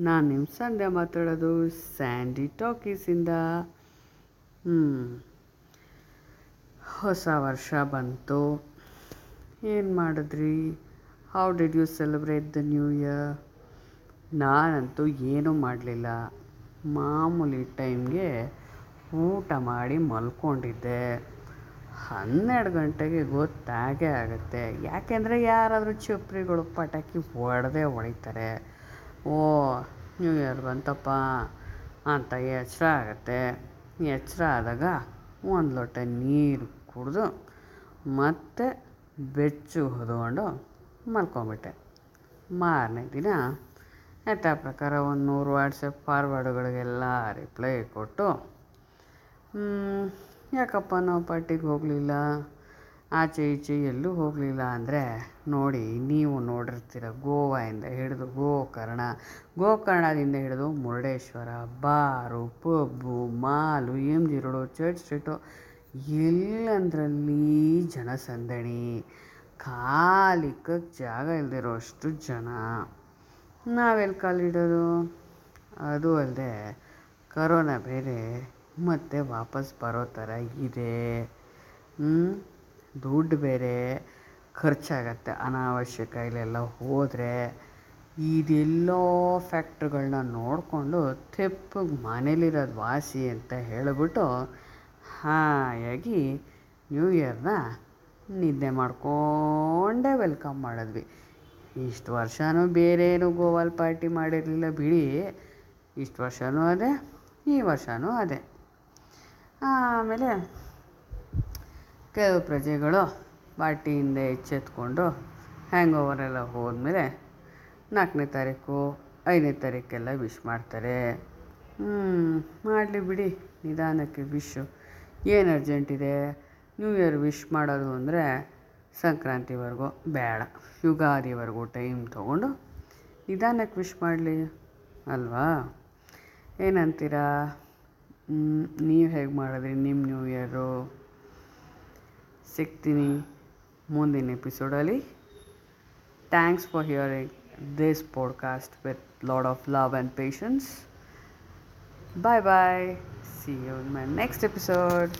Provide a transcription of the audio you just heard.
ನಾನು ನಿಮ್ಮ ಸಂಧ್ಯಾ ಮಾತಾಡೋದು ಸ್ಯಾಂಡಿ ಟಾಕೀಸಿಂದ. ಹ್ಞೂ ಹೊಸ ವರ್ಷ ಬಂತು. ಏನು ಮಾಡಿದ್ರಿ? How did you celebrate the new year ನಾನಂತೂ ಏನೂ ಮಾಡಲಿಲ್ಲ. ಮಾಮೂಲಿ ಟೈಮ್ಗೆ ಊಟ ಮಾಡಿ ಮಲ್ಕೊಂಡಿದ್ದೆ. ಹನ್ನೆರಡು ಗಂಟೆಗೆ ಗೊತ್ತಾಗೇ ಆಗುತ್ತೆ. ಯಾಕೆಂದರೆ ಯಾರಾದರೂ ಚಪ್ರಿಗಳು ಪಟಾಕಿ ಹೊಡೆದೇ ಹೊಡಿತಾರೆ. ಓ ನ್ಯೂ ಇಯರ್ ಬಂತಪ್ಪ ಅಂತ ಎಚ್ಚರ ಆಗುತ್ತೆ. ಎಚ್ಚರ ಆದಾಗ ಒಂದು ಲೋಟ ನೀರು ಕುಡಿದು ಮತ್ತೆ ಬೆಚ್ಚು ಹೊದ್ಕೊಂಡು ಮಲ್ಕೊಂಬಿಟ್ಟೆ. ಮಾರನೇ ದಿನ ಯಥಾ ಪ್ರಕಾರ ಒಂದು ನೂರು ವಾಟ್ಸಪ್ ಫಾರ್ವರ್ಡ್ಗಳಿಗೆಲ್ಲ ರಿಪ್ಲೈ ಕೊಟ್ಟು ಯಾಕಪ್ಪ ನಾವು ಪಾರ್ಟಿಗೆ ಹೋಗಲಿಲ್ಲ? ಆಚೆ ಈಚೆ ಎಲ್ಲೂ ಹೋಗಲಿಲ್ಲ ಅಂದರೆ ನೋಡಿ, ನೀವು ನೋಡಿರ್ತೀರ ಗೋವಾಯಿಂದ ಹಿಡಿದು ಗೋಕರ್ಣ. ಗೋಕರ್ಣದಿಂದ ಹಿಡಿದು Murudeshwar, bar, pub, mall, M G road, church street, ಎಲ್ಲಂದ್ರಲ್ಲಿ ಜನಸಂದಣಿ. ಕಾಲಿಕ್ಕಕ್ಕೆ ಜಾಗ ಇಲ್ಲದಿರೋ ಅಷ್ಟು ಜನ. ನಾವೆಲ್ಲಿ ಕಾಲಿಡೋದು ಅದು ಅಲ್ಲದೆ ಕರೋನಾ ಬೇರೆ ಮತ್ತೆ ವಾಪಸ್ ಬರೋ ಥರ ಇದೆ? ದುಡ್ಡು ಬೇರೆ ಖರ್ಚಾಗತ್ತೆ. ಅನಾವಶ್ಯಕ ಇಲ್ಲೆಲ್ಲ ಹೋದರೆ ಇದೆಲ್ಲೋ ಫ್ಯಾಕ್ಟ್ರಿಗಳನ್ನ ನೋಡಿಕೊಂಡು ತೆಪ್ಪಗೆ ಮನೇಲಿರೋದು ವಾಸಿ ಅಂತ ಹೇಳಿಬಿಟ್ಟು ಹಾಯಾಗಿ ನ್ಯೂ ಇಯರ್ನ ನಿದ್ದೆ ಮಾಡಿಕೊಂಡೇ ವೆಲ್ಕಮ್ ಮಾಡಿದ್ವಿ. ಇಷ್ಟು ವರ್ಷವೂ ಬೇರೇನು ಗೋವಾಲ್ ಪಾರ್ಟಿ ಮಾಡಿರಲಿಲ್ಲ ಬಿಡಿ. ಇಷ್ಟು ವರ್ಷವೂ ಅದೇ, ಈ ವರ್ಷವೂ ಅದೇ. ಆಮೇಲೆ ಕೆಲವು ಪ್ರಜೆಗಳು ಪಾರ್ಟಿಯಿಂದ ಎಚ್ಚೆತ್ಕೊಂಡು ಹ್ಯಾಂಗ್ ಓವರೆಲ್ಲ ಹೋದ್ಮೇಲೆ ನಾಲ್ಕನೇ ತಾರೀಕು, ಐದನೇ ತಾರೀಕೆಲ್ಲ ವಿಶ್ ಮಾಡ್ತಾರೆ. ಹ್ಞೂ ಮಾಡಲಿ ಬಿಡಿ, ನಿಧಾನಕ್ಕೆ ವಿಶ್ಶು ಏನು ಅರ್ಜೆಂಟ್ ಇದೆ? ನ್ಯೂ ಇಯರ್ ವಿಶ್ ಮಾಡೋದು ಅಂದರೆ ಸಂಕ್ರಾಂತಿವರೆಗೂ ಬೇಡ. ಯುಗಾದಿವರೆಗೂ ಟೈಮ್ ತೊಗೊಂಡು ನಿಧಾನಕ್ಕೆ ವಿಶ್ ಮಾಡಲಿ, ಅಲ್ವಾ? ಏನಂತೀರಾ? ನೀವು ಹೇಗೆ ಮಾಡಿದ್ರಿ ನಿಮ್ಮ ನ್ಯೂ ಇಯರು ಸಿಗ್ತೀನಿ ಮುಂದಿನ ಎಪಿಸೋಡಲ್ಲಿ thanks for hearing this podcast with lot of love and patience bye bye see you in my next episode